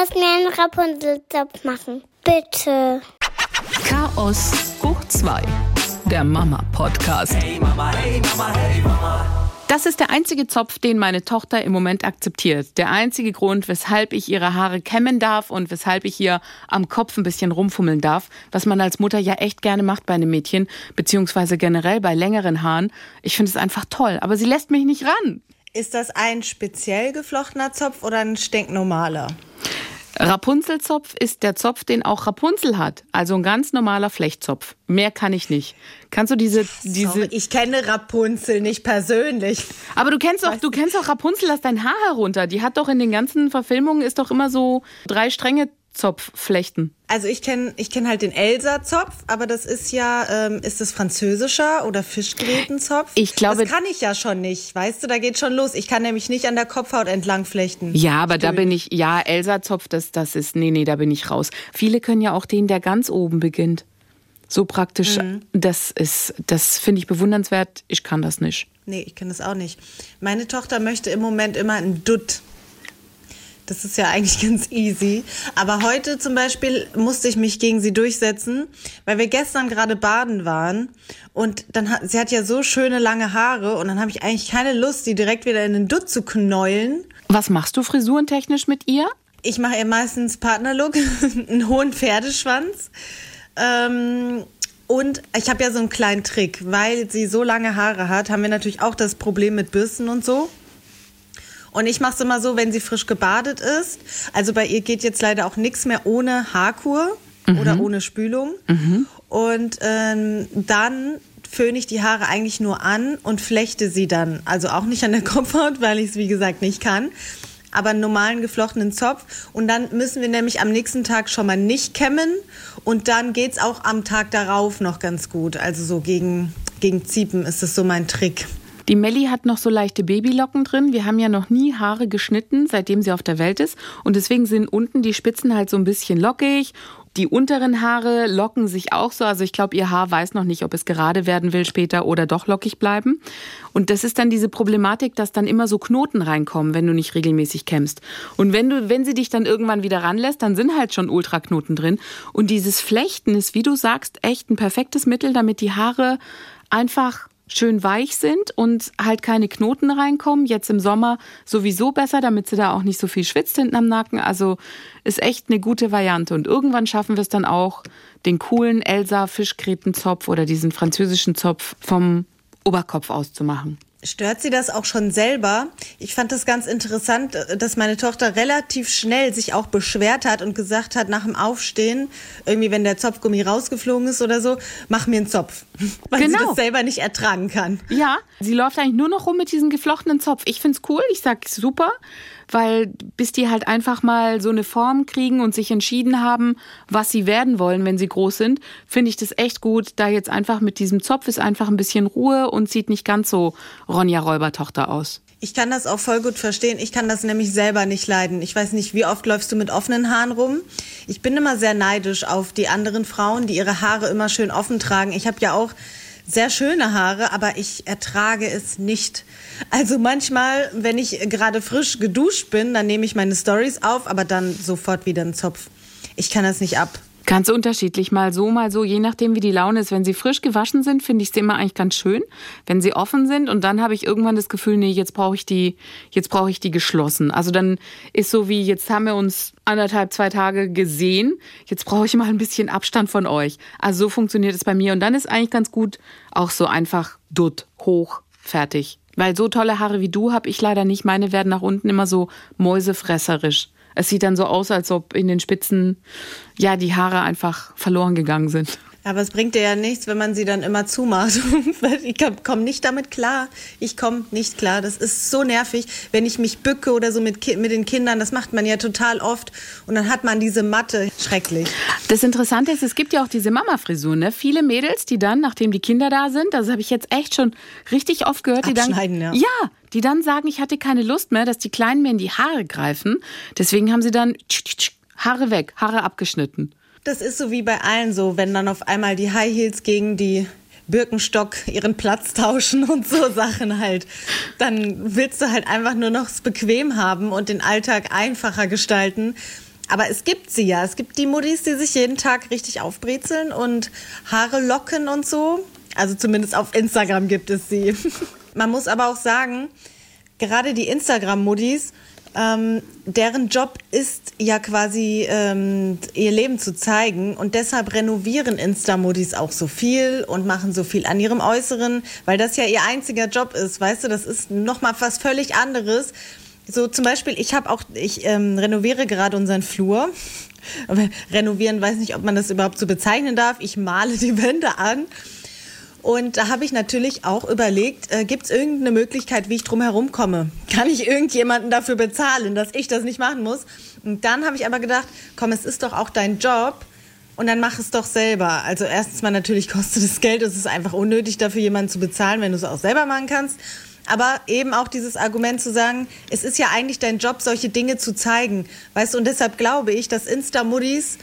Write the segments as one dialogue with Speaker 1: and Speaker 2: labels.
Speaker 1: musst mir einen Rapunzelzopf machen. Bitte.
Speaker 2: Chaos hoch 2. Der Mama-Podcast.
Speaker 3: Hey Mama, hey Mama, hey Mama.
Speaker 2: Das ist der einzige Zopf, den meine Tochter im Moment akzeptiert. Der einzige Grund, weshalb ich ihre Haare kämmen darf und weshalb ich ihr am Kopf ein bisschen rumfummeln darf, was man als Mutter ja echt gerne macht bei einem Mädchen, beziehungsweise generell bei längeren Haaren. Ich finde es einfach toll, aber sie lässt mich nicht ran.
Speaker 4: Ist das ein speziell geflochtener Zopf oder ein stinknormaler?
Speaker 2: Rapunzelzopf ist der Zopf, den auch Rapunzel hat. Also ein ganz normaler Flechtzopf. Mehr kann ich nicht. Kannst du diese, diese.
Speaker 4: Sorry, ich kenne Rapunzel nicht persönlich.
Speaker 2: Aber du kennst doch, du kennst doch Rapunzel, lass dein Haar herunter. Die hat doch in den ganzen Verfilmungen ist doch immer so drei Stränge Zopfflechten.
Speaker 4: Also ich kenne ich kenn halt den Elsa-Zopf, aber das ist ja, ähm, ist das französischer oder Fischgrätenzopf?
Speaker 2: Ich glaube-
Speaker 4: Das kann ich ja schon nicht, weißt du, da geht schon los. Ich kann nämlich nicht an der Kopfhaut entlang flechten.
Speaker 2: Ja, aber da bin ich, ja, Elsa-Zopf, das, das ist, nee, nee, da bin ich raus. Viele können ja auch den, der ganz oben beginnt. So praktisch, das ist, das finde ich bewundernswert. Ich kann das nicht.
Speaker 4: Nee, ich kenne das auch nicht. Meine Tochter möchte im Moment immer einen Dutt. Das ist ja eigentlich ganz easy. Aber heute zum Beispiel musste ich mich gegen sie durchsetzen, weil wir gestern gerade baden waren. Und dann hat, sie hat ja so schöne lange Haare und dann habe ich eigentlich keine Lust, die direkt wieder in den Dutt zu knäulen.
Speaker 2: Was machst du frisurentechnisch mit ihr?
Speaker 4: Ich mache ihr meistens Partnerlook, einen hohen Pferdeschwanz. Ähm, und ich habe ja so einen kleinen Trick, weil sie so lange Haare hat, haben wir natürlich auch das Problem mit Bürsten und so. Und ich mache es immer so, wenn sie frisch gebadet ist. Also bei ihr geht jetzt leider auch nichts mehr ohne Haarkur oder ohne Spülung. Und ähm, dann föhne ich die Haare eigentlich nur an und flechte sie dann. Also auch nicht an der Kopfhaut, weil ich es wie gesagt nicht kann. Aber einen normalen geflochtenen Zopf. Und dann müssen wir nämlich am nächsten Tag schon mal nicht kämmen. Und dann geht's auch am Tag darauf noch ganz gut. Also so gegen, gegen Ziepen ist das so mein Trick.
Speaker 2: Die Melli hat noch so leichte Babylocken drin. Wir haben ja noch nie Haare geschnitten, seitdem sie auf der Welt ist. Und deswegen sind unten die Spitzen halt so ein bisschen lockig. Die unteren Haare locken sich auch so. Also ich glaube, ihr Haar weiß noch nicht, ob es gerade werden will später oder doch lockig bleiben. Und das ist dann diese Problematik, dass dann immer so Knoten reinkommen, wenn du nicht regelmäßig kämmst. Und wenn du, wenn sie dich dann irgendwann wieder ranlässt, dann sind halt schon Ultraknoten drin. Und dieses Flechten ist, wie du sagst, echt ein perfektes Mittel, damit die Haare einfach schön weich sind und halt keine Knoten reinkommen. Jetzt im Sommer sowieso besser, damit sie da auch nicht so viel schwitzt hinten am Nacken. Also ist echt eine gute Variante. Und irgendwann schaffen wir es dann auch, den coolen Elsa Fischgrätenzopf oder diesen französischen Zopf vom Oberkopf auszumachen.
Speaker 4: Stört sie das auch schon selber? Ich fand das ganz interessant, dass meine Tochter relativ schnell sich auch beschwert hat und gesagt hat, nach dem Aufstehen, irgendwie wenn der Zopfgummi rausgeflogen ist oder so, mach mir einen Zopf. Weil
Speaker 2: Genau.
Speaker 4: sie das selber nicht ertragen kann.
Speaker 2: Ja, sie läuft eigentlich nur noch rum mit diesem geflochtenen Zopf. Ich find's cool, ich sag super, weil bis die halt einfach mal so eine Form kriegen und sich entschieden haben, was sie werden wollen, wenn sie groß sind, finde ich das echt gut. Da jetzt einfach mit diesem Zopf ist einfach ein bisschen Ruhe und sieht nicht ganz so Ronja Räubertochter aus.
Speaker 4: Ich kann das auch voll gut verstehen. Ich kann das nämlich selber nicht leiden. Ich weiß nicht, wie oft läufst du mit offenen Haaren rum? Ich bin immer sehr neidisch auf die anderen Frauen, die ihre Haare immer schön offen tragen. Ich habe ja auch sehr schöne Haare, aber ich ertrage es nicht. Also manchmal, wenn ich gerade frisch geduscht bin, dann nehme ich meine Stories auf, aber dann sofort wieder einen Zopf. Ich kann das nicht ab.
Speaker 2: Ganz unterschiedlich, mal so, mal so, je nachdem, wie die Laune ist. Wenn sie frisch gewaschen sind, finde ich sie immer eigentlich ganz schön. Wenn sie offen sind und dann habe ich irgendwann das Gefühl, nee, jetzt brauche ich die, jetzt brauche ich die geschlossen. Also dann ist so wie, jetzt haben wir uns anderthalb, zwei Tage gesehen, jetzt brauche ich mal ein bisschen Abstand von euch. Also so funktioniert es bei mir und dann ist eigentlich ganz gut auch so einfach dutt, hoch, fertig. Weil so tolle Haare wie du habe ich leider nicht. Meine werden nach unten immer so mäusefresserisch. Es sieht dann so aus, als ob in den Spitzen ja die Haare einfach verloren gegangen sind.
Speaker 4: Aber es bringt dir ja nichts, wenn man sie dann immer zumacht. Ich komme nicht damit klar. Ich komme nicht klar. Das ist so nervig, wenn ich mich bücke oder so mit, mit den Kindern. Das macht man ja total oft. Und dann hat man diese Matte. Schrecklich.
Speaker 2: Das Interessante ist, es gibt ja auch diese Mama-Frisur, ne? Viele Mädels, die dann, nachdem die Kinder da sind, das habe ich jetzt echt schon richtig oft gehört, die dann,
Speaker 4: ja.
Speaker 2: ja, die dann sagen, ich hatte keine Lust mehr, dass die Kleinen mir in die Haare greifen. Deswegen haben sie dann Haare weg, Haare abgeschnitten.
Speaker 4: Das ist so wie bei allen so, wenn dann auf einmal die High Heels gegen die Birkenstock ihren Platz tauschen und so Sachen halt. Dann willst du halt einfach nur noch es bequem haben und den Alltag einfacher gestalten. aber es gibt sie ja. Es gibt die Muddis, die sich jeden Tag richtig aufbrezeln und Haare locken und so. Also zumindest auf Instagram gibt es sie. Man muss aber auch sagen, gerade die Instagram-Muddis, ähm, deren Job ist ja quasi ähm, ihr Leben zu zeigen und deshalb renovieren Insta-Modis auch so viel und machen so viel an ihrem Äußeren, weil das ja ihr einziger Job ist, weißt du, das ist nochmal was völlig anderes. So zum Beispiel, ich habe auch, ich ähm, renoviere gerade unseren Flur. Renovieren, weiß nicht, ob man das überhaupt so bezeichnen darf. Ich male die Wände an. Und da habe ich natürlich auch überlegt, äh, gibt es irgendeine Möglichkeit, wie ich drum herum komme? Kann ich irgendjemanden dafür bezahlen, dass ich das nicht machen muss? Und dann habe ich aber gedacht, komm, es ist doch auch dein Job und dann mach es doch selber. Also erstens mal natürlich kostet es Geld, es ist einfach unnötig, dafür jemanden zu bezahlen, wenn du es auch selber machen kannst. Aber eben auch dieses Argument zu sagen, es ist ja eigentlich dein Job, solche Dinge zu zeigen. Weißt du, und deshalb glaube ich, dass Insta-Muddis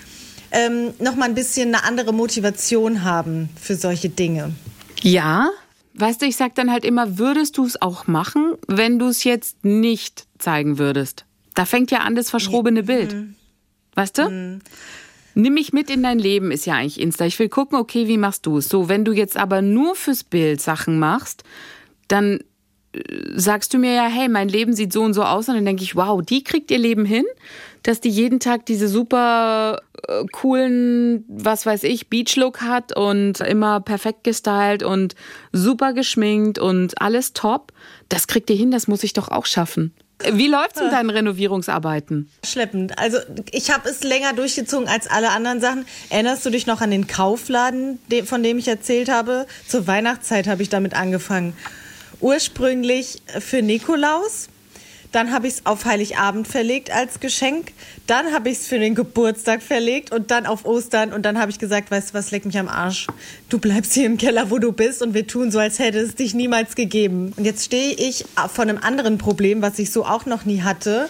Speaker 4: ähm, noch mal ein bisschen eine andere Motivation haben für solche Dinge.
Speaker 2: Ja, weißt du, ich sag dann halt immer, würdest du es auch machen, wenn du es jetzt nicht zeigen würdest? Da fängt ja an das verschrobene Bild. Mhm. Weißt du? Mhm. Nimm mich mit in dein Leben ist ja eigentlich Insta. Ich will gucken, okay, wie machst du es? So, wenn du jetzt aber nur fürs Bild Sachen machst, dann sagst du mir ja, hey, mein Leben sieht so und so aus und dann denke ich, wow, die kriegt ihr Leben hin dass die jeden Tag diese super äh, coolen, was weiß ich, Beach-Look hat und immer perfekt gestylt und super geschminkt und alles top. Das kriegt ihr hin, das muss ich doch auch schaffen. Wie läuft's mit deinen Renovierungsarbeiten?
Speaker 4: Schleppend. Also ich habe es länger durchgezogen als alle anderen Sachen. Erinnerst du dich noch an den Kaufladen, von dem ich erzählt habe? Zur Weihnachtszeit habe ich damit angefangen. Ursprünglich für Nikolaus dann habe ich es auf Heiligabend verlegt als Geschenk. Dann habe ich es für den Geburtstag verlegt und dann auf Ostern. Und dann habe ich gesagt, weißt du was, leck mich am Arsch. Du bleibst hier im Keller, wo du bist und wir tun so, als hätte es dich niemals gegeben. Und jetzt stehe ich vor einem anderen Problem, was ich so auch noch nie hatte.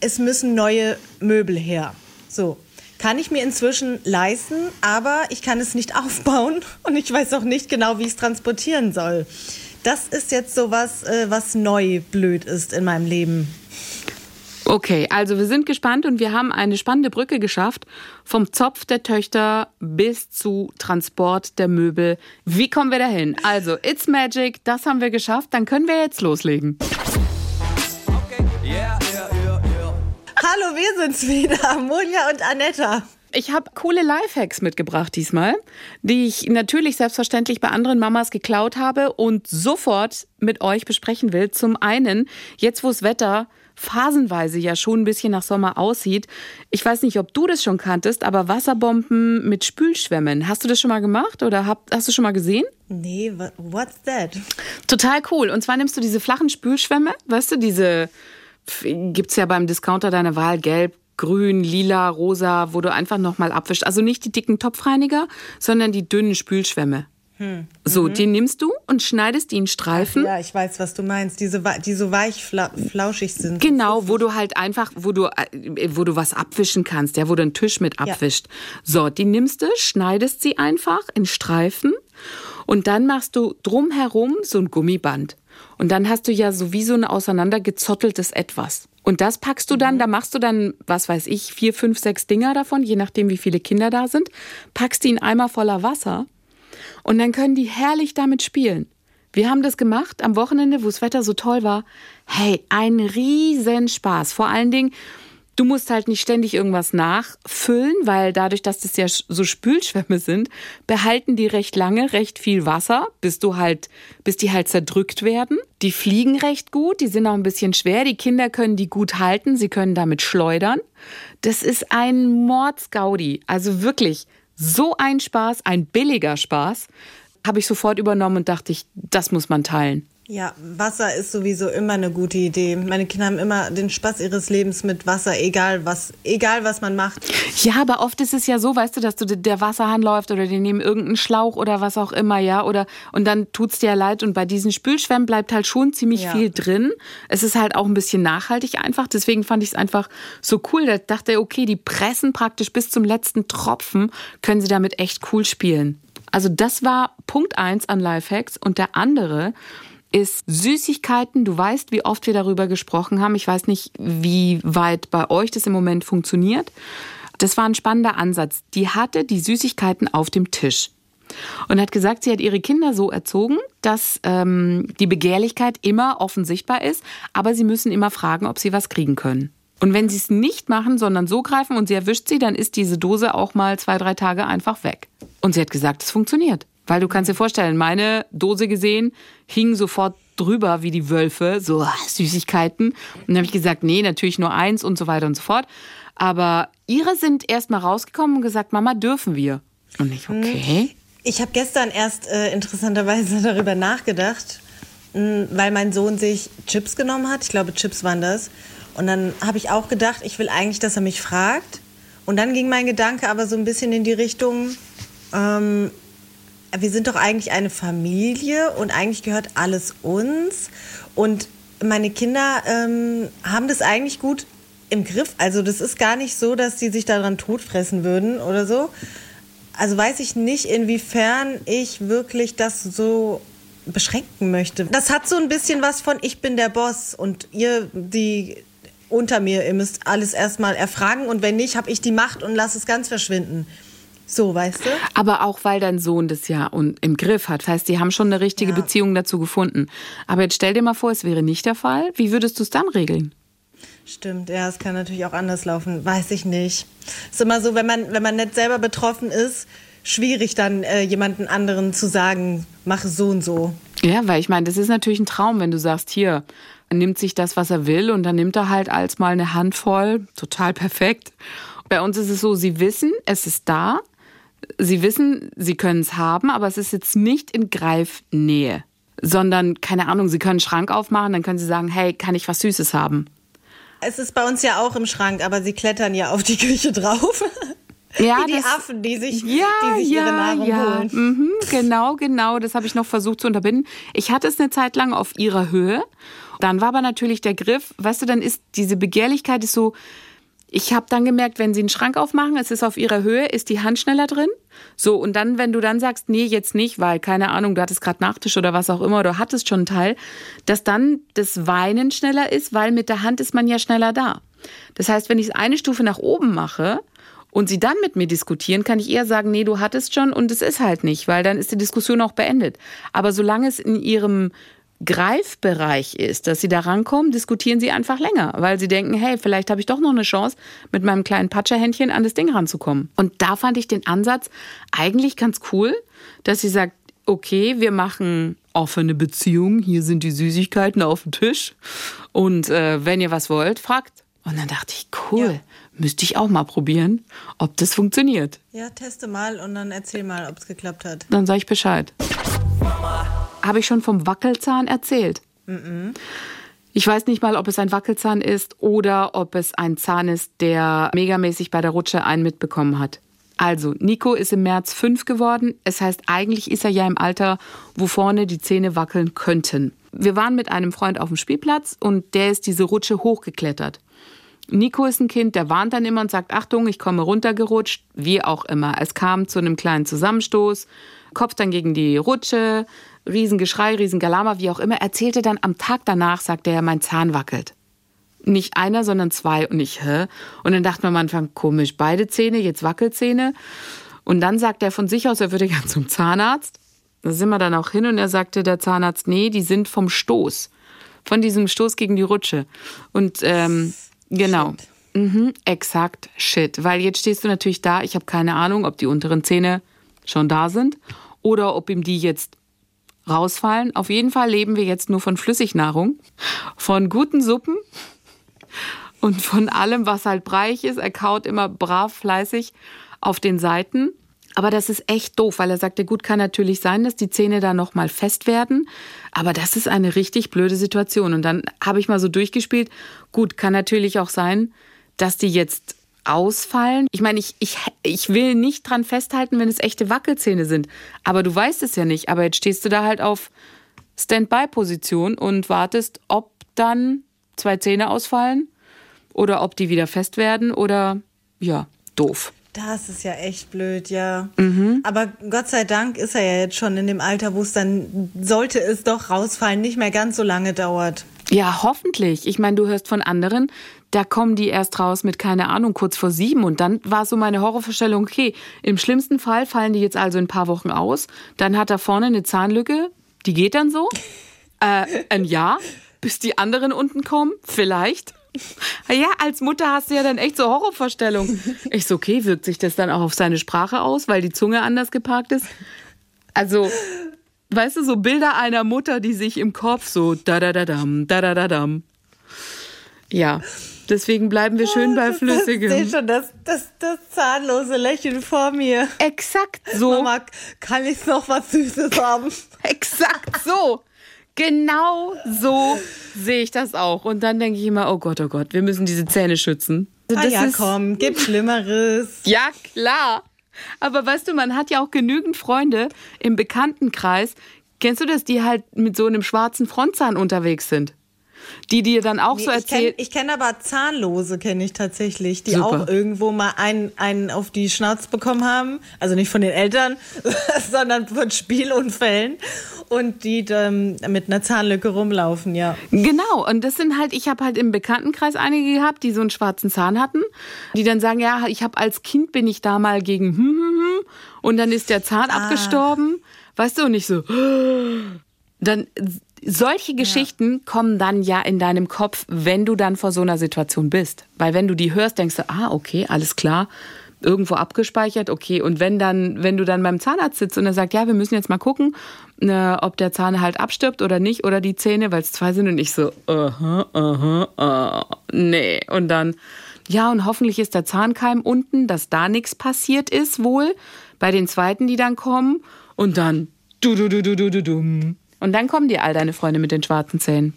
Speaker 4: Es müssen neue Möbel her. So. Kann ich mir inzwischen leisten, aber ich kann es nicht aufbauen und ich weiß auch nicht genau, wie ich es transportieren soll das ist jetzt so was, äh, was neu blöd ist in meinem Leben.
Speaker 2: Okay, also wir sind gespannt und wir haben eine spannende Brücke geschafft vom Zopf der Töchter bis zu Transport der Möbel. Wie kommen wir dahin? Also, it's magic, das haben wir geschafft, dann können wir jetzt loslegen. Okay.
Speaker 4: Yeah, yeah, yeah, Hallo, wir sind's wieder, Monja und Anetta.
Speaker 2: Ich habe coole Lifehacks mitgebracht diesmal, die ich natürlich selbstverständlich bei anderen Mamas geklaut habe und sofort mit euch besprechen will. Zum einen, jetzt wo das Wetter phasenweise ja schon ein bisschen nach Sommer aussieht. Ich weiß nicht, ob du das schon kanntest, aber Wasserbomben mit Spülschwämmen. Hast du das schon mal gemacht oder hast du schon mal gesehen?
Speaker 4: Nee, what's that?
Speaker 2: Total cool. Und zwar nimmst du diese flachen Spülschwämme, weißt du, diese gibt's ja beim Discounter deiner Wahl, gelb, grün, lila, rosa, wo du einfach nochmal abwischst. Also nicht die dicken Topfreiniger, sondern die dünnen Spülschwämme. Hm. So, mhm. die nimmst du und schneidest die in Streifen.
Speaker 4: Ja, ich weiß, was du meinst. Diese, die so weich, flauschig sind.
Speaker 2: Genau, wo du halt einfach, wo du, äh, wo du was abwischen kannst, ja, wo du einen Tisch mit abwischt. Ja. So, die nimmst du, schneidest sie einfach in Streifen und dann machst du drumherum so ein Gummiband. Und dann hast du ja sowieso ein auseinandergezotteltes Etwas. Und das packst du dann, mhm. da machst du dann, was weiß ich, vier, fünf, sechs Dinger davon, je nachdem, wie viele Kinder da sind, packst die in Eimer voller Wasser und dann können die herrlich damit spielen. Wir haben das gemacht am Wochenende, wo das Wetter so toll war. Hey, ein Riesenspaß. Vor allen Dingen, Du musst halt nicht ständig irgendwas nachfüllen, weil dadurch, dass das ja so Spülschwämme sind, behalten die recht lange recht viel Wasser, bis du halt, bis die halt zerdrückt werden. Die fliegen recht gut, die sind auch ein bisschen schwer. Die Kinder können die gut halten, sie können damit schleudern. Das ist ein Mordsgaudi. Also wirklich so ein Spaß, ein billiger Spaß. Habe ich sofort übernommen und dachte ich, das muss man teilen.
Speaker 4: Ja, Wasser ist sowieso immer eine gute Idee. Meine Kinder haben immer den Spaß ihres Lebens mit Wasser, egal was, egal was man macht.
Speaker 2: Ja, aber oft ist es ja so, weißt du, dass du der Wasserhahn läuft oder die nehmen irgendeinen Schlauch oder was auch immer, ja, oder und dann tut's dir leid und bei diesen Spülschwämmen bleibt halt schon ziemlich ja. viel drin. Es ist halt auch ein bisschen nachhaltig einfach, deswegen fand ich es einfach so cool. Da dachte ich, okay, die pressen praktisch bis zum letzten Tropfen, können sie damit echt cool spielen. Also das war Punkt eins an Lifehacks und der andere ist Süßigkeiten. Du weißt, wie oft wir darüber gesprochen haben. Ich weiß nicht, wie weit bei euch das im Moment funktioniert. Das war ein spannender Ansatz. Die hatte die Süßigkeiten auf dem Tisch und hat gesagt, sie hat ihre Kinder so erzogen, dass ähm, die Begehrlichkeit immer offen sichtbar ist, aber sie müssen immer fragen, ob sie was kriegen können. Und wenn sie es nicht machen, sondern so greifen und sie erwischt sie, dann ist diese Dose auch mal zwei, drei Tage einfach weg. Und sie hat gesagt, es funktioniert. Weil du kannst dir vorstellen, meine Dose gesehen, hing sofort drüber wie die Wölfe, so ah, Süßigkeiten. Und dann habe ich gesagt, nee, natürlich nur eins und so weiter und so fort. Aber ihre sind erst mal rausgekommen und gesagt, Mama, dürfen wir? Und ich, okay.
Speaker 4: Ich habe gestern erst äh, interessanterweise darüber nachgedacht, mh, weil mein Sohn sich Chips genommen hat. Ich glaube, Chips waren das. Und dann habe ich auch gedacht, ich will eigentlich, dass er mich fragt. Und dann ging mein Gedanke aber so ein bisschen in die Richtung, ähm, wir sind doch eigentlich eine Familie und eigentlich gehört alles uns. Und meine Kinder ähm, haben das eigentlich gut im Griff. Also das ist gar nicht so, dass sie sich daran totfressen würden oder so. Also weiß ich nicht, inwiefern ich wirklich das so beschränken möchte. Das hat so ein bisschen was von ich bin der Boss und ihr die unter mir, ihr müsst alles erstmal erfragen und wenn nicht, habe ich die Macht und lasse es ganz verschwinden. So, weißt du?
Speaker 2: Aber auch weil dein Sohn das ja im Griff hat. Das heißt, die haben schon eine richtige ja. Beziehung dazu gefunden. Aber jetzt stell dir mal vor, es wäre nicht der Fall. Wie würdest du es dann regeln?
Speaker 4: Stimmt, ja, es kann natürlich auch anders laufen. Weiß ich nicht. Es ist immer so, wenn man, wenn man nicht selber betroffen ist, schwierig dann äh, jemanden anderen zu sagen, mach so und so.
Speaker 2: Ja, weil ich meine, das ist natürlich ein Traum, wenn du sagst, hier, er nimmt sich das, was er will und dann nimmt er halt als mal eine Handvoll, total perfekt. Bei uns ist es so, sie wissen, es ist da, sie wissen, sie können es haben, aber es ist jetzt nicht in Greifnähe, sondern, keine Ahnung, sie können einen Schrank aufmachen, dann können sie sagen, hey, kann ich was Süßes haben?
Speaker 4: Es ist bei uns ja auch im Schrank, aber sie klettern ja auf die Küche drauf. Ja, Wie die das, Affen, die sich, ja, die sich ja, ihre Nahrung ja. holen.
Speaker 2: Mhm, genau, genau. Das habe ich noch versucht zu unterbinden. Ich hatte es eine Zeit lang auf ihrer Höhe. Dann war aber natürlich der Griff, weißt du, dann ist diese Begehrlichkeit ist so, ich habe dann gemerkt, wenn sie einen Schrank aufmachen, es ist auf ihrer Höhe, ist die Hand schneller drin. So, und dann, wenn du dann sagst, nee, jetzt nicht, weil, keine Ahnung, du hattest gerade Nachtisch oder was auch immer, oder hattest schon einen Teil, dass dann das Weinen schneller ist, weil mit der Hand ist man ja schneller da. Das heißt, wenn ich eine Stufe nach oben mache, und sie dann mit mir diskutieren, kann ich eher sagen, nee, du hattest schon und es ist halt nicht, weil dann ist die Diskussion auch beendet. Aber solange es in ihrem Greifbereich ist, dass sie da rankommen, diskutieren sie einfach länger, weil sie denken, hey, vielleicht habe ich doch noch eine Chance, mit meinem kleinen Patscherhändchen an das Ding ranzukommen. Und da fand ich den Ansatz eigentlich ganz cool, dass sie sagt, okay, wir machen offene Beziehung, hier sind die Süßigkeiten auf dem Tisch und äh, wenn ihr was wollt, fragt. Und dann dachte ich, cool, ja. müsste ich auch mal probieren, ob das funktioniert.
Speaker 4: Ja, teste mal und dann erzähl mal, ob es geklappt hat.
Speaker 2: Dann sage ich Bescheid. Mama. Habe ich schon vom Wackelzahn erzählt? Mhm. Ich weiß nicht mal, ob es ein Wackelzahn ist oder ob es ein Zahn ist, der megamäßig bei der Rutsche einen mitbekommen hat. Also, Nico ist im März fünf geworden. Es heißt, eigentlich ist er ja im Alter, wo vorne die Zähne wackeln könnten. Wir waren mit einem Freund auf dem Spielplatz und der ist diese Rutsche hochgeklettert. Nico ist ein Kind, der warnt dann immer und sagt, Achtung, ich komme runtergerutscht, wie auch immer. Es kam zu einem kleinen Zusammenstoß, Kopf dann gegen die Rutsche, Riesengeschrei, Riesengalama, wie auch immer, erzählte dann am Tag danach, sagte er, mein Zahn wackelt. Nicht einer, sondern zwei. Und ich, hä? Und dann dachte man am Anfang, komisch, beide Zähne, jetzt Wackelzähne. Und dann sagt er von sich aus, er würde gern zum Zahnarzt. Da sind wir dann auch hin und er sagte der Zahnarzt, nee, die sind vom Stoß. Von diesem Stoß gegen die Rutsche. Und ähm, genau. Mhm, exakt shit. Weil jetzt stehst du natürlich da, ich habe keine Ahnung, ob die unteren Zähne schon da sind oder ob ihm die jetzt rausfallen. Auf jeden Fall leben wir jetzt nur von Flüssignahrung, von guten Suppen und von allem, was halt breich ist. Er kaut immer brav fleißig auf den Seiten. Aber das ist echt doof, weil er sagte, gut, kann natürlich sein, dass die Zähne da nochmal fest werden. Aber das ist eine richtig blöde Situation. Und dann habe ich mal so durchgespielt. Gut, kann natürlich auch sein, dass die jetzt ausfallen. Ich meine, ich, ich, ich will nicht dran festhalten, wenn es echte Wackelzähne sind. Aber du weißt es ja nicht. Aber jetzt stehst du da halt auf Standby-Position und wartest, ob dann zwei Zähne ausfallen oder ob die wieder fest werden oder ja, doof.
Speaker 4: Das ist ja echt blöd, ja.
Speaker 2: Mhm.
Speaker 4: Aber Gott sei Dank ist er ja jetzt schon in dem Alter, wo es dann, sollte es doch rausfallen, nicht mehr ganz so lange dauert.
Speaker 2: Ja, hoffentlich. Ich meine, du hörst von anderen, da kommen die erst raus mit, keine Ahnung, kurz vor sieben. Und dann war so meine Horrorvorstellung, okay, im schlimmsten Fall fallen die jetzt also in ein paar Wochen aus. Dann hat da vorne eine Zahnlücke, die geht dann so. Äh, ein Jahr, bis die anderen unten kommen, vielleicht. Ja, als Mutter hast du ja dann echt so Horrorvorstellungen. Ich so, okay, wirkt sich das dann auch auf seine Sprache aus, weil die Zunge anders geparkt ist? Also, weißt du, so Bilder einer Mutter, die sich im Kopf so da da da dam, da da da dam. Ja, deswegen bleiben wir schön bei
Speaker 4: Ich sehe
Speaker 2: Flüssigem.
Speaker 4: schon das, das, das zahnlose Lächeln vor mir.
Speaker 2: Exakt so.
Speaker 4: Mama, kann ich noch was Süßes haben?
Speaker 2: Exakt so. Genau so sehe ich das auch. Und dann denke ich immer, oh Gott, oh Gott, wir müssen diese Zähne schützen. Also
Speaker 4: Ah ja, komm, gibt Schlimmeres.
Speaker 2: Ja, klar. Aber weißt du, man hat ja auch genügend Freunde im Bekanntenkreis. Kennst du das, die halt mit so einem schwarzen Frontzahn unterwegs sind? Die dir dann auch
Speaker 4: Nee,
Speaker 2: so
Speaker 4: ich kenne
Speaker 2: erzählen.
Speaker 4: ich kenn aber Zahnlose, kenne ich tatsächlich, die
Speaker 2: Super.
Speaker 4: auch irgendwo mal einen, einen auf die Schnauze bekommen haben. Also nicht von den Eltern, sondern von Spielunfällen. Und die ähm, mit einer Zahnlücke rumlaufen, ja.
Speaker 2: Genau, und das sind halt, ich habe halt im Bekanntenkreis einige gehabt, die so einen schwarzen Zahn hatten, die dann sagen, ja, ich habe als Kind bin ich da mal gegen hm, hm, hm, und dann ist der Zahn abgestorben, weißt du, und ich so, dann solche Geschichten kommen dann ja in deinem Kopf, wenn du dann vor so einer Situation bist, weil wenn du die hörst, denkst du, ah, okay, alles klar. Irgendwo abgespeichert, okay. Und wenn dann, wenn du dann beim Zahnarzt sitzt und er sagt, ja, wir müssen jetzt mal gucken, äh, ob der Zahn halt abstirbt oder nicht, oder die Zähne, weil es zwei sind und ich so, aha, aha, aha, nee. Und dann, ja, und hoffentlich ist der Zahnkeim unten, dass da nichts passiert ist, wohl, bei den zweiten, die dann kommen. Und dann, du, du, du, du, du, du, dum. Und dann kommen dir all deine Freunde mit den schwarzen Zähnen.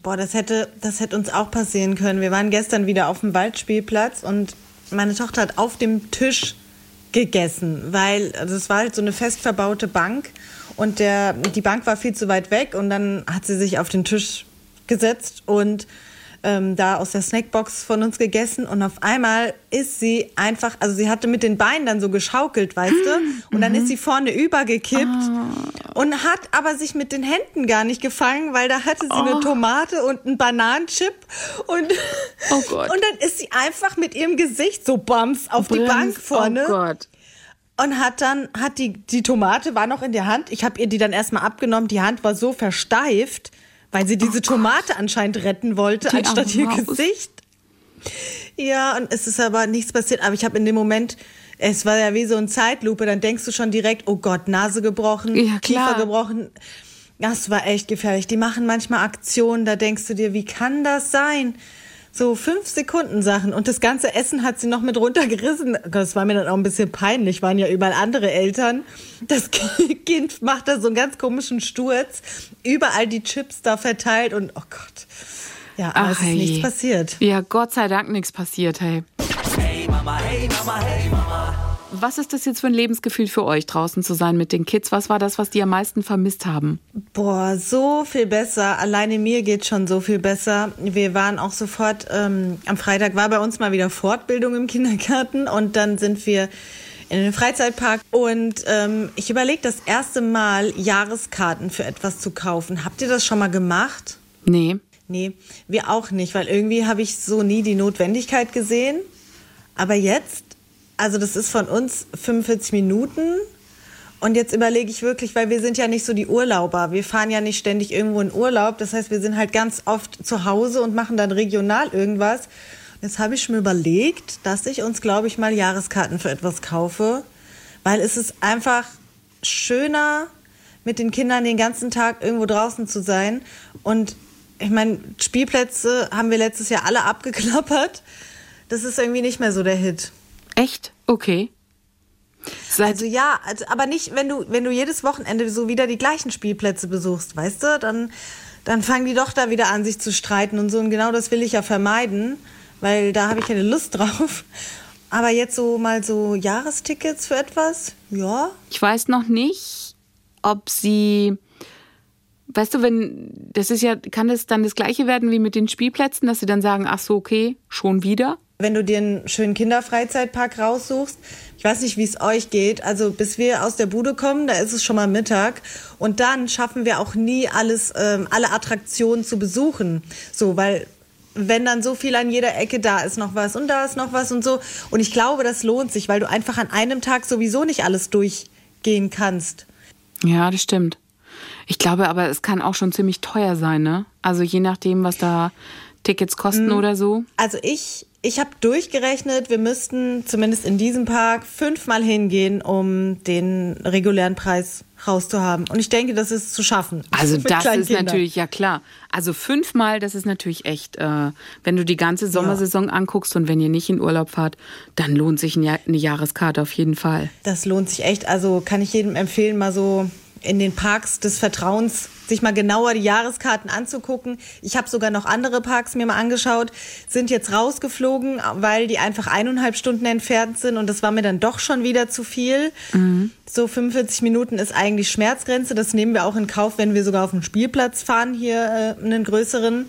Speaker 4: Boah, das hätte, das hätte uns auch passieren können. Wir waren gestern wieder auf dem Waldspielplatz und meine Tochter hat auf dem Tisch gegessen, weil also es war halt so eine fest verbaute Bank und der, die Bank war viel zu weit weg und dann hat sie sich auf den Tisch gesetzt und ähm, da aus der Snackbox von uns gegessen und auf einmal ist sie einfach, also sie hatte mit den Beinen dann so geschaukelt, weißt du, und dann ist sie vorne übergekippt und hat aber sich mit den Händen gar nicht gefangen, weil da hatte sie eine Tomate und einen Bananenchip und,
Speaker 2: Oh Gott.
Speaker 4: und dann ist sie einfach mit ihrem Gesicht so bums auf die Bank vorne
Speaker 2: Oh Gott.
Speaker 4: und hat dann, hat die, die Tomate war noch in der Hand. Ich habe ihr die dann erstmal abgenommen. Die Hand war so versteift, weil sie diese Tomate anscheinend retten wollte,
Speaker 2: Oh Die
Speaker 4: anstatt ihr. Gesicht. Ja, und es ist aber nichts passiert. Aber ich habe in dem Moment, es war ja wie so ein Zeitlupe, dann denkst du schon direkt, oh Gott, Nase gebrochen,
Speaker 2: Ja.
Speaker 4: Kiefer gebrochen. Das war echt gefährlich. Die machen manchmal Aktionen, da denkst du dir, wie kann das sein? So fünf Sekunden Sachen. Und das ganze Essen hat sie noch mit runtergerissen. Das war mir dann auch ein bisschen peinlich. Waren ja überall andere Eltern. Das Kind macht da so einen ganz komischen Sturz. Überall die Chips da verteilt und oh Gott. Ja, aber es ist
Speaker 2: Ach,
Speaker 4: nichts passiert.
Speaker 2: Ja, Gott sei Dank nichts passiert, hey.
Speaker 3: Hey Mama, hey Mama, hey Mama.
Speaker 2: Was ist das jetzt für ein Lebensgefühl für euch, draußen zu sein mit den Kids? Was war das, was die am meisten vermisst haben?
Speaker 4: Boah, so viel besser. Alleine mir geht schon so viel besser. Wir waren auch sofort, ähm, am Freitag war bei uns mal wieder Fortbildung im Kindergarten und dann sind wir in den Freizeitpark und ähm, ich überlege das erste Mal Jahreskarten für etwas zu kaufen. Habt ihr das schon mal gemacht?
Speaker 2: Nee.
Speaker 4: Nee, wir auch nicht, weil irgendwie habe ich so nie die Notwendigkeit gesehen. Aber jetzt, also das ist von uns 45 Minuten. Und jetzt überlege ich wirklich, weil wir sind ja nicht so die Urlauber. Wir fahren ja nicht ständig irgendwo in Urlaub. Das heißt, wir sind halt ganz oft zu Hause und machen dann regional irgendwas. Jetzt habe ich mir überlegt, dass ich uns, glaube ich, mal Jahreskarten für etwas kaufe. Weil es ist einfach schöner, mit den Kindern den ganzen Tag irgendwo draußen zu sein. Und ich meine, Spielplätze haben wir letztes Jahr alle abgeklappert. Das ist irgendwie nicht mehr so der Hit.
Speaker 2: Echt? Okay. Seit,
Speaker 4: Also ja, also, aber nicht, wenn du, wenn du jedes Wochenende so wieder die gleichen Spielplätze besuchst, weißt du, dann, dann fangen die doch da wieder an, sich zu streiten und so. Und genau das will ich ja vermeiden, weil da habe ich keine Lust drauf. Aber jetzt so mal so Jahrestickets für etwas, ja.
Speaker 2: ich weiß noch nicht, ob sie. Weißt du, wenn, das ist ja, kann das dann das Gleiche werden wie mit den Spielplätzen, dass sie dann sagen, ach so, okay, schon wieder?
Speaker 4: Wenn du dir einen schönen Kinderfreizeitpark raussuchst, ich weiß nicht, wie es euch geht. Also bis wir aus der Bude kommen, da ist es schon mal Mittag. Und dann schaffen wir auch nie alles, ähm, alle Attraktionen zu besuchen. So, weil wenn dann so viel an jeder Ecke da ist noch was und da ist noch was und so. Und ich glaube, das lohnt sich, weil du einfach an einem Tag sowieso nicht alles durchgehen kannst.
Speaker 2: Ja, das stimmt. Ich glaube aber, es kann auch schon ziemlich teuer sein, ne? Also je nachdem, was da Tickets kosten mhm. oder so.
Speaker 4: Also ich ich habe durchgerechnet, wir müssten zumindest in diesem Park fünfmal hingehen, um den regulären Preis rauszuhaben. Und ich denke, das ist zu schaffen.
Speaker 2: Also das ist natürlich, ja klar. Also fünfmal, das ist natürlich echt, äh, wenn du die ganze Sommersaison ja. anguckst und wenn ihr nicht in Urlaub fahrt, dann lohnt sich eine Jahreskarte auf jeden Fall.
Speaker 4: Das lohnt sich echt. Also kann ich jedem empfehlen, mal so in den Parks des Vertrauens sich mal genauer die Jahreskarten anzugucken. Ich habe sogar noch andere Parks mir mal angeschaut, sind jetzt rausgeflogen, weil die einfach eineinhalb Stunden entfernt sind und das war mir dann doch schon wieder zu viel. Mhm. So 45 Minuten ist eigentlich Schmerzgrenze. Das nehmen wir auch in Kauf, wenn wir sogar auf den Spielplatz fahren, hier äh, einen größeren.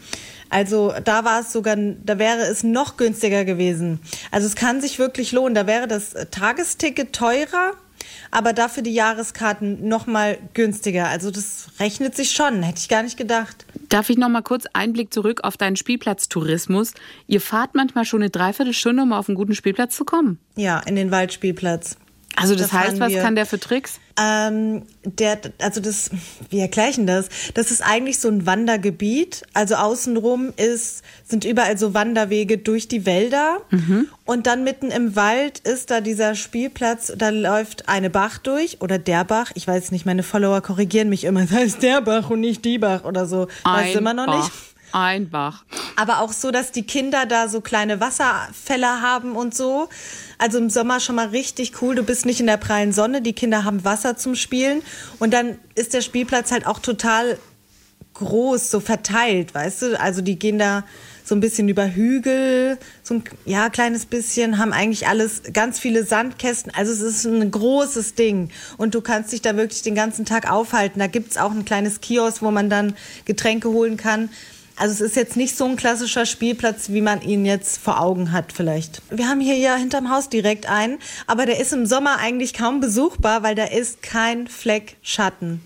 Speaker 4: Also da war es sogar, da wäre es noch günstiger gewesen. Also es kann sich wirklich lohnen. Da wäre das Tagesticket teurer aber dafür die Jahreskarten noch mal günstiger. Also das rechnet sich schon, hätte ich gar nicht gedacht.
Speaker 2: Darf ich noch mal kurz Einblick zurück auf deinen Spielplatztourismus? Ihr fahrt manchmal schon eine Dreiviertelstunde, um auf einen guten Spielplatz zu kommen?
Speaker 4: Ja, in den Waldspielplatz.
Speaker 2: Also das, das heißt, was kann der für Tricks?
Speaker 4: Ähm, der, also das, wie erkläre ich denn das? Das ist eigentlich so ein Wandergebiet. Also außenrum ist, sind überall so Wanderwege durch die Wälder. Mhm. Und dann mitten im Wald ist da dieser Spielplatz, da läuft eine Bach durch oder der Bach. Ich weiß nicht, meine Follower korrigieren mich immer. Das heißt der Bach und nicht die Bach oder so.
Speaker 2: Weiß
Speaker 4: immer
Speaker 2: noch Bach. nicht. Ein Bach.
Speaker 4: Aber auch so, dass die Kinder da so kleine Wasserfälle haben und so. Also im Sommer schon mal richtig cool. Du bist nicht in der prallen Sonne, die Kinder haben Wasser zum Spielen. Und dann ist der Spielplatz halt auch total groß, so verteilt, weißt du? Also die gehen da so ein bisschen über Hügel, so ein ja, kleines bisschen, haben eigentlich alles, ganz viele Sandkästen. Also es ist ein großes Ding. Und du kannst dich da wirklich den ganzen Tag aufhalten. Da gibt's auch ein kleines Kiosk, wo man dann Getränke holen kann. Also es ist jetzt nicht so ein klassischer Spielplatz, wie man ihn jetzt vor Augen hat vielleicht. Wir haben hier ja hinterm Haus direkt einen, aber der ist im Sommer eigentlich kaum besuchbar, weil da ist kein Fleck Schatten.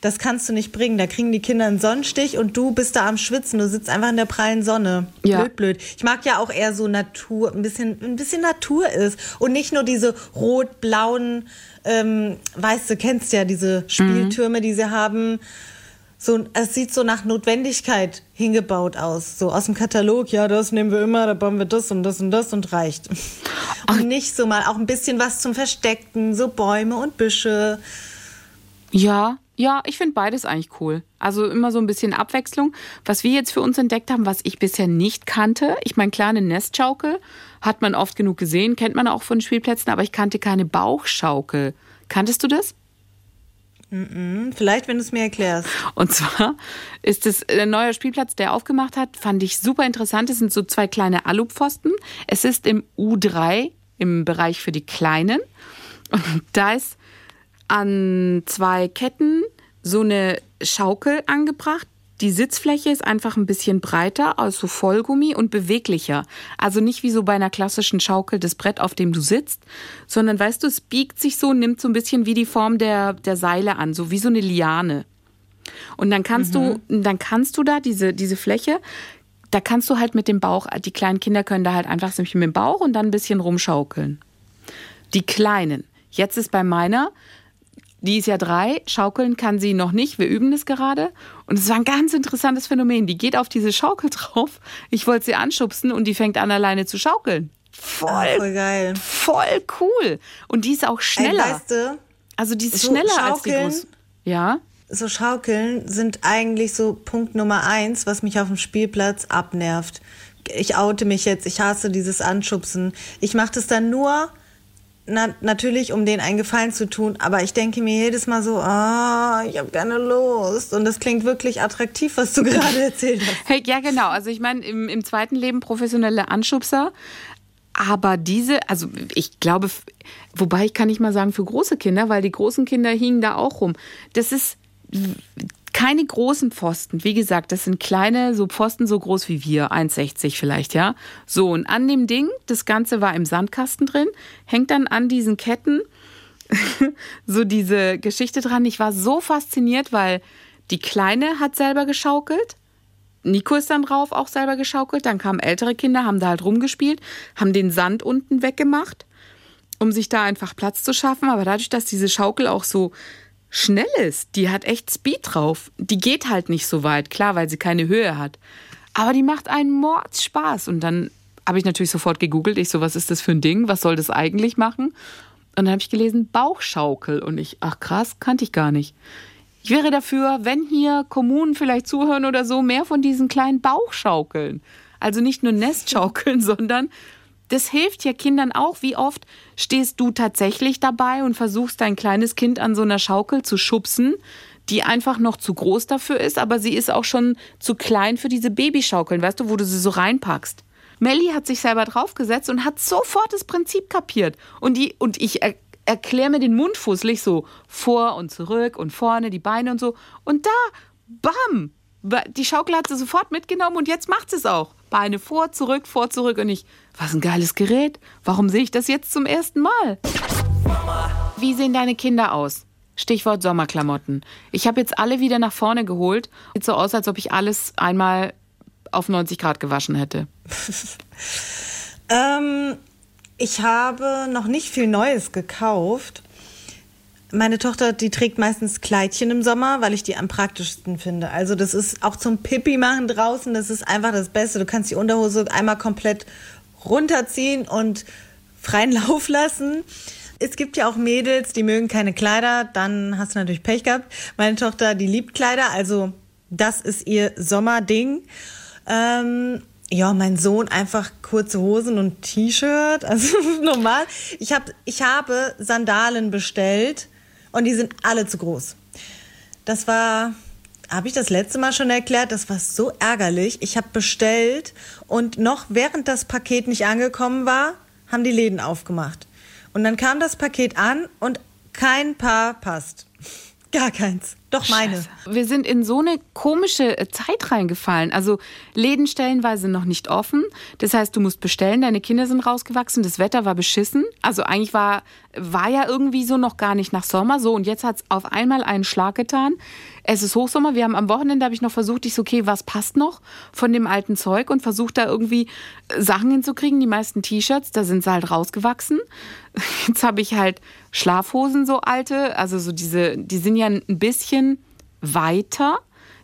Speaker 4: Das kannst du nicht bringen. Da kriegen die Kinder einen Sonnenstich und du bist da am Schwitzen. Du sitzt einfach in der prallen Sonne. Ja. Blöd, blöd. Ich mag ja auch eher so Natur, ein bisschen, ein bisschen Natur ist und nicht nur diese rot-blauen, ähm, weißt du, kennst ja diese Spieltürme, mhm. die sie haben so, es sieht so nach Notwendigkeit hingebaut aus. So aus dem Katalog, ja, das nehmen wir immer, da bauen wir das und das und das und reicht. Ach. Und nicht so mal auch ein bisschen was zum Verstecken, so Bäume und Büsche.
Speaker 2: Ja, ja, ich finde beides eigentlich cool. Also immer so ein bisschen Abwechslung. Was wir jetzt für uns entdeckt haben, was ich bisher nicht kannte, ich meine, klar, eine Nestschaukel hat man oft genug gesehen, kennt man auch von Spielplätzen, aber ich kannte keine Bauchschaukel. Kanntest du das?
Speaker 4: Vielleicht, wenn du es mir erklärst.
Speaker 2: Und zwar ist es ein neuer Spielplatz, der aufgemacht hat, fand ich super interessant. Es sind so zwei kleine Alupfosten. Es ist im U3, im Bereich für die Kleinen. Und da ist an zwei Ketten so eine Schaukel angebracht, die Sitzfläche ist einfach ein bisschen breiter, also Vollgummi und beweglicher. Also nicht wie so bei einer klassischen Schaukel das Brett, auf dem du sitzt, sondern weißt du, es biegt sich so, nimmt so ein bisschen wie die Form der, der Seile an, so wie so eine Liane. Und dann kannst mhm. du, dann kannst du da diese, diese Fläche, da kannst du halt mit dem Bauch, die kleinen Kinder können da halt einfach mit dem Bauch und dann ein bisschen rumschaukeln. Die Kleinen. Jetzt ist bei meiner die ist ja drei, schaukeln kann sie noch nicht, wir üben das gerade. Und es war ein ganz interessantes Phänomen. Die geht auf diese Schaukel drauf. Ich wollte sie anschubsen und die fängt an, alleine zu schaukeln. Voll, ah, voll geil. Voll cool. Und die ist auch schneller. Ey, weißt du, also die ist so schneller als die groß. Ja.
Speaker 4: So Schaukeln sind eigentlich so Punkt Nummer eins, was mich auf dem Spielplatz abnervt. Ich oute mich jetzt, ich hasse dieses Anschubsen. Ich mache das dann nur, na, natürlich, um denen einen Gefallen zu tun, aber ich denke mir jedes Mal so, ah, ich habe keine Lust. Und das klingt wirklich attraktiv, was du gerade erzählt hast.
Speaker 2: Ja, genau. Also ich meine, im, im zweiten Leben professionelle Anschubser. Aber diese, also ich glaube, wobei ich kann nicht mal sagen für große Kinder, weil die großen Kinder hingen da auch rum. Das ist keine großen Pfosten. Wie gesagt, das sind kleine, so Pfosten so groß wie wir, 1,60 vielleicht, ja. So, und an dem Ding, das Ganze war im Sandkasten drin, hängt dann an diesen Ketten so diese Geschichte dran. Ich war so fasziniert, weil die Kleine hat selber geschaukelt. Nico ist dann drauf auch selber geschaukelt. Dann kamen ältere Kinder, haben da halt rumgespielt, haben den Sand unten weggemacht, um sich da einfach Platz zu schaffen. Aber dadurch, dass diese Schaukel auch so schnell ist, die hat echt Speed drauf. Die geht halt nicht so weit, klar, weil sie keine Höhe hat. Aber die macht einen Mordspaß. Und dann habe ich natürlich sofort gegoogelt. Ich so, was ist das für ein Ding? Was soll das eigentlich machen? Und dann habe ich gelesen, Bauchschaukel. Und ich, ach krass, kannte ich gar nicht. Ich wäre dafür, wenn hier Kommunen vielleicht zuhören oder so, mehr von diesen kleinen Bauchschaukeln. Also nicht nur Nestschaukeln, sondern das hilft ja Kindern auch. Wie oft stehst du tatsächlich dabei und versuchst dein kleines Kind an so einer Schaukel zu schubsen, die einfach noch zu groß dafür ist, aber sie ist auch schon zu klein für diese Babyschaukeln, weißt du, wo du sie so reinpackst. Melly hat sich selber draufgesetzt und hat sofort das Prinzip kapiert. Und, die, und ich er, erkläre mir den Mund fußlich so vor und zurück und vorne die Beine und so. Und da, bam, die Schaukel hat sie sofort mitgenommen und jetzt macht sie es auch. Beine vor, zurück, vor, zurück. Und ich, was ein geiles Gerät. Warum sehe ich das jetzt zum ersten Mal? Wie sehen deine Kinder aus? Stichwort Sommerklamotten. Ich habe jetzt alle wieder nach vorne geholt. Sieht so aus, als ob ich alles einmal auf 90 Grad gewaschen hätte.
Speaker 4: ähm, ich habe noch nicht viel Neues gekauft. Meine Tochter, die trägt meistens Kleidchen im Sommer, weil ich die am praktischsten finde. Also das ist auch zum Pipi machen draußen, das ist einfach das Beste. Du kannst die Unterhose einmal komplett runterziehen und freien Lauf lassen. Es gibt ja auch Mädels, die mögen keine Kleider, dann hast du natürlich Pech gehabt. Meine Tochter, die liebt Kleider, also das ist ihr Sommerding. Ähm, ja, mein Sohn einfach kurze Hosen und T-Shirt, also normal. Ich, hab, ich habe Sandalen bestellt und die sind alle zu groß. Das war, habe ich das letzte Mal schon erklärt, das war so ärgerlich. Ich habe bestellt und noch während das Paket nicht angekommen war, haben die Läden aufgemacht. Und dann kam das Paket an und kein Paar passt. Gar keins. Doch meine. Scheiße.
Speaker 2: Wir sind in so eine komische äh, Zeit reingefallen. Also Läden stellenweise noch nicht offen. Das heißt, du musst bestellen, deine Kinder sind rausgewachsen, das Wetter war beschissen. Also eigentlich war, war ja irgendwie so noch gar nicht nach Sommer so und jetzt hat es auf einmal einen Schlag getan. Es ist Hochsommer. Wir haben am Wochenende habe ich noch versucht, ich so, okay, was passt noch von dem alten Zeug und versucht da irgendwie äh, Sachen hinzukriegen. Die meisten T-Shirts, da sind sie halt rausgewachsen. Jetzt habe ich halt Schlafhosen, so alte, also so diese, die sind ja ein bisschen weiter.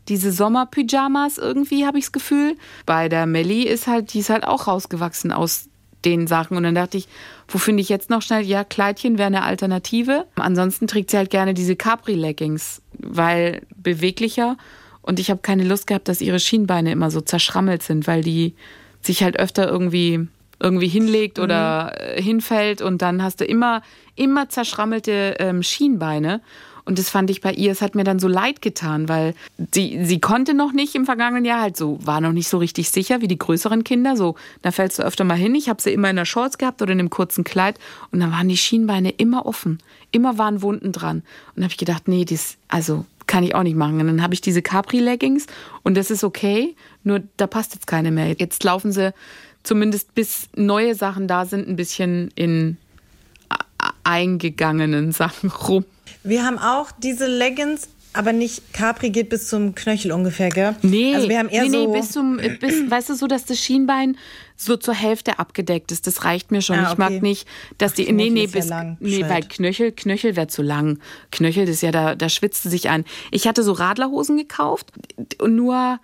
Speaker 2: Diese Sommerpyjamas irgendwie, habe ich das Gefühl. Bei der Melli ist halt, die ist halt auch rausgewachsen aus den Sachen. Und dann dachte ich, wo finde ich jetzt noch schnell? Ja, Kleidchen wäre eine Alternative. Ansonsten trägt sie halt gerne diese Capri-Leggings, weil beweglicher. Und ich habe keine Lust gehabt, dass ihre Schienbeine immer so zerschrammelt sind, weil die sich halt öfter irgendwie irgendwie hinlegt mhm. oder äh, hinfällt und dann hast du immer immer zerschrammelte ähm, Schienbeine und das fand ich bei ihr, es hat mir dann so leid getan, weil sie, sie konnte noch nicht im vergangenen Jahr halt so, war noch nicht so richtig sicher wie die größeren Kinder. So, da fällst du öfter mal hin. Ich habe sie immer in der Shorts gehabt oder in einem kurzen Kleid und dann waren die Schienbeine immer offen. Immer waren Wunden dran. Und habe ich gedacht, nee, das, also kann ich auch nicht machen. Und dann habe ich diese Capri-Leggings und das ist okay, nur da passt jetzt keine mehr. Jetzt laufen sie zumindest bis neue Sachen da sind, ein bisschen in eingegangenen Sachen rum.
Speaker 4: Wir haben auch diese Leggings, aber nicht Capri geht bis zum Knöchel ungefähr, gell?
Speaker 2: Nee, also wir haben eher nee, nee, so bis zum, bis, weißt du, so, dass das Schienbein so zur Hälfte abgedeckt ist. Das reicht mir schon. Ah, okay. Ich mag nicht, dass Ach, die, nee, nee, bis, ja nee, weil Knöchel, Knöchel wäre zu lang. Knöchel, das ist ja, da, da schwitzt sich an. Ich hatte so Radlerhosen gekauft und nur,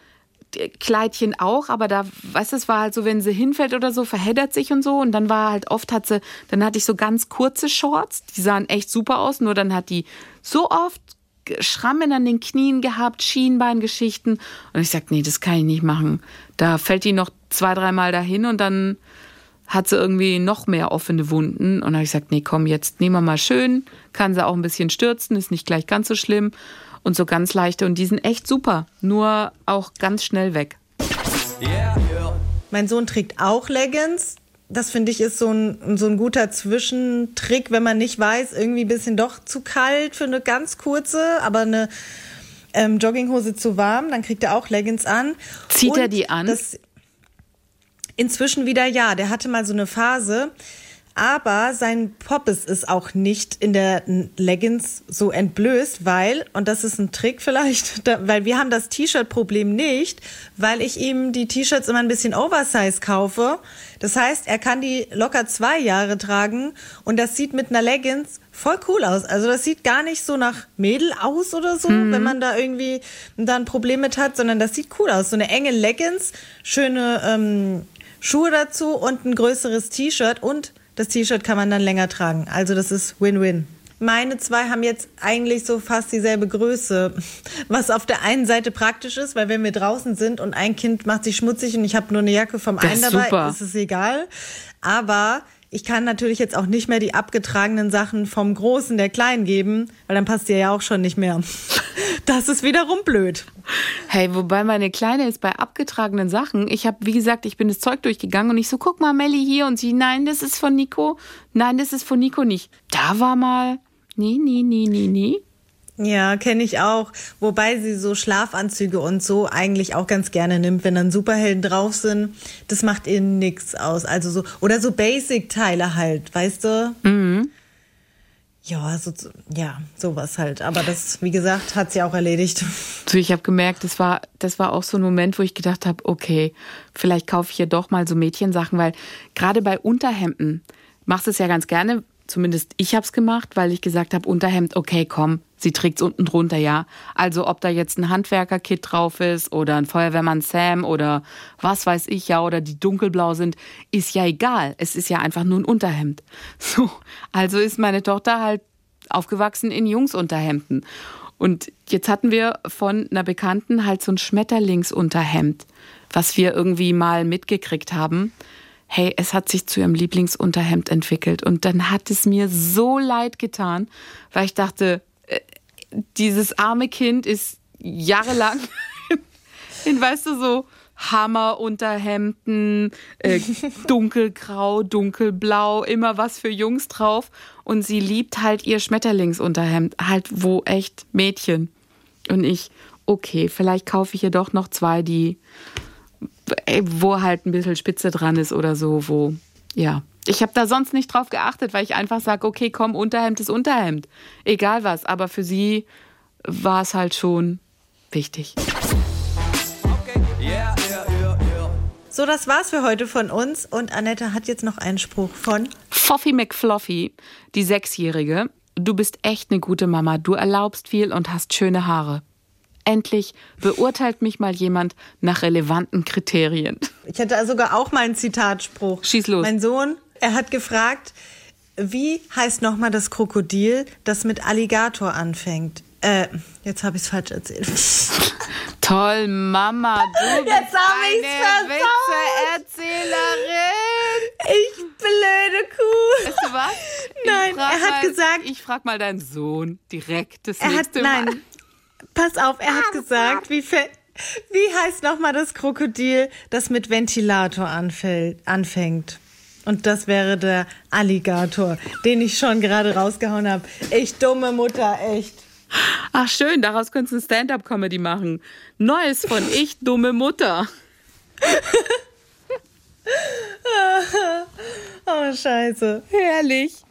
Speaker 2: Kleidchen auch, aber da, weißt du, es war halt so, wenn sie hinfällt oder so, verheddert sich und so. Und dann war halt oft, hat sie, dann hatte ich so ganz kurze Shorts, die sahen echt super aus, nur dann hat die so oft Schrammen an den Knien gehabt, Schienbeingeschichten. Und ich sagte, nee, das kann ich nicht machen. Da fällt die noch zwei, dreimal dahin und dann hat sie irgendwie noch mehr offene Wunden. Und dann habe ich gesagt, nee, komm, jetzt nehmen wir mal schön. Kann sie auch ein bisschen stürzen, ist nicht gleich ganz so schlimm und so ganz leichte und die sind echt super, nur auch ganz schnell weg.
Speaker 4: Yeah. Mein Sohn trägt auch Leggings. Das finde ich ist so ein, so ein guter Zwischentrick, wenn man nicht weiß, irgendwie ein bisschen doch zu kalt für eine ganz kurze, aber eine ähm, Jogginghose zu warm, dann kriegt er auch Leggings an.
Speaker 2: Zieht
Speaker 4: Und
Speaker 2: er die an?
Speaker 4: Das, inzwischen wieder ja. Der hatte mal so eine Phase, aber sein Poppes ist auch nicht in der Leggings so entblößt, weil, und das ist ein Trick vielleicht, da, weil wir haben das T-Shirt-Problem nicht, weil ich ihm die T-Shirts immer ein bisschen Oversize kaufe. Das heißt, er kann die locker zwei Jahre tragen und das sieht mit einer Leggings voll cool aus. Also das sieht gar nicht so nach Mädel aus oder so, wenn man da irgendwie da ein Problem mit hat, sondern das sieht cool aus. So eine enge Leggings, schöne ähm, Schuhe dazu und ein größeres T-Shirt und das T-Shirt kann man dann länger tragen. Also das ist Win-Win. Meine zwei haben jetzt eigentlich so fast dieselbe Größe, was auf der einen Seite praktisch ist, weil wenn wir draußen sind und ein Kind macht sich schmutzig und ich habe nur eine Jacke vom
Speaker 2: Das
Speaker 4: einen dabei,
Speaker 2: super.
Speaker 4: ist es egal. Aber ich kann natürlich jetzt auch nicht mehr die abgetragenen Sachen vom Großen der Kleinen geben, weil dann passt die ja auch schon nicht mehr. Das ist wiederum blöd.
Speaker 2: Hey, wobei meine Kleine ist bei abgetragenen Sachen. Ich habe, wie gesagt, ich bin das Zeug durchgegangen und ich so, guck mal, Melli hier und sie, nein, das ist von Nico. Nein, das ist von Nico nicht. Da war mal, nee, nee, nee, nee, nee.
Speaker 4: Ja, kenne ich auch. Wobei sie so Schlafanzüge und so eigentlich auch ganz gerne nimmt, wenn dann Superhelden drauf sind. Das macht ihr nix aus. Also so, oder so Basic-Teile halt, weißt du? Mhm. Ja, so, ja, sowas halt. Aber das, wie gesagt, hat sie auch erledigt.
Speaker 2: So, ich habe gemerkt, das war, das war auch so ein Moment, wo ich gedacht habe, okay, vielleicht kaufe ich hier doch mal so Mädchensachen, weil gerade bei Unterhemden machst du es ja ganz gerne. Zumindest ich habe es gemacht, weil ich gesagt habe, Unterhemd, okay, komm, sie trägt's unten drunter, ja. Also ob da jetzt ein Handwerker-Kit drauf ist oder ein Feuerwehrmann Sam oder was weiß ich ja oder die dunkelblau sind, ist ja egal. Es ist ja einfach nur ein Unterhemd. So, also ist meine Tochter halt aufgewachsen in Jungsunterhemden. Und jetzt hatten wir von einer Bekannten halt so ein Schmetterlingsunterhemd, was wir irgendwie mal mitgekriegt haben. Hey, es hat sich zu ihrem Lieblingsunterhemd entwickelt. Und dann hat es mir so leid getan, weil ich dachte, äh, dieses arme Kind ist jahrelang in, weißt du, so Hammerunterhemden, äh, dunkelgrau, dunkelblau, immer was für Jungs drauf. Und sie liebt halt ihr Schmetterlingsunterhemd, halt wo echt Mädchen. Und ich, okay, vielleicht kaufe ich ihr doch noch zwei, die, wo halt ein bisschen Spitze dran ist oder so, wo, ja. Ich habe da sonst nicht drauf geachtet, weil ich einfach sage, okay, komm, Unterhemd ist Unterhemd. Egal was, aber für sie war es halt schon wichtig.
Speaker 3: Yeah, yeah, yeah, yeah.
Speaker 4: So, das war's für heute von uns. Und Annette hat jetzt noch einen Spruch von.
Speaker 2: Foffi McFluffy, die Sechsjährige. Du bist echt eine gute Mama. Du erlaubst viel und hast schöne Haare. Endlich beurteilt mich mal jemand nach relevanten Kriterien.
Speaker 4: Ich hatte sogar auch mal einen Zitatspruch.
Speaker 2: Schieß los.
Speaker 4: Mein Sohn, er hat gefragt, wie heißt nochmal das Krokodil, das mit Alligator anfängt? Äh, jetzt habe ich es falsch erzählt.
Speaker 2: Toll, Mama, du bist
Speaker 4: Jetzt hab ich's
Speaker 2: eine. Witzeerzählerin.
Speaker 4: Ich blöde Kuh.
Speaker 2: Weißt du was?
Speaker 4: Nein, er hat
Speaker 2: mal,
Speaker 4: gesagt-
Speaker 2: Ich frag mal deinen Sohn direkt das
Speaker 4: Er hat,
Speaker 2: nächste Mal.
Speaker 4: nein, pass auf, er hat gesagt, wie, wie heißt nochmal das Krokodil, das mit Ventilator anfällt, anfängt? Und das wäre der Alligator, den ich schon gerade rausgehauen habe. Ich dumme Mutter, echt.
Speaker 2: Ach schön, daraus könntest du eine Stand-up-Comedy machen. Neues von Ich, dumme Mutter.
Speaker 4: Oh, scheiße.
Speaker 2: Herrlich.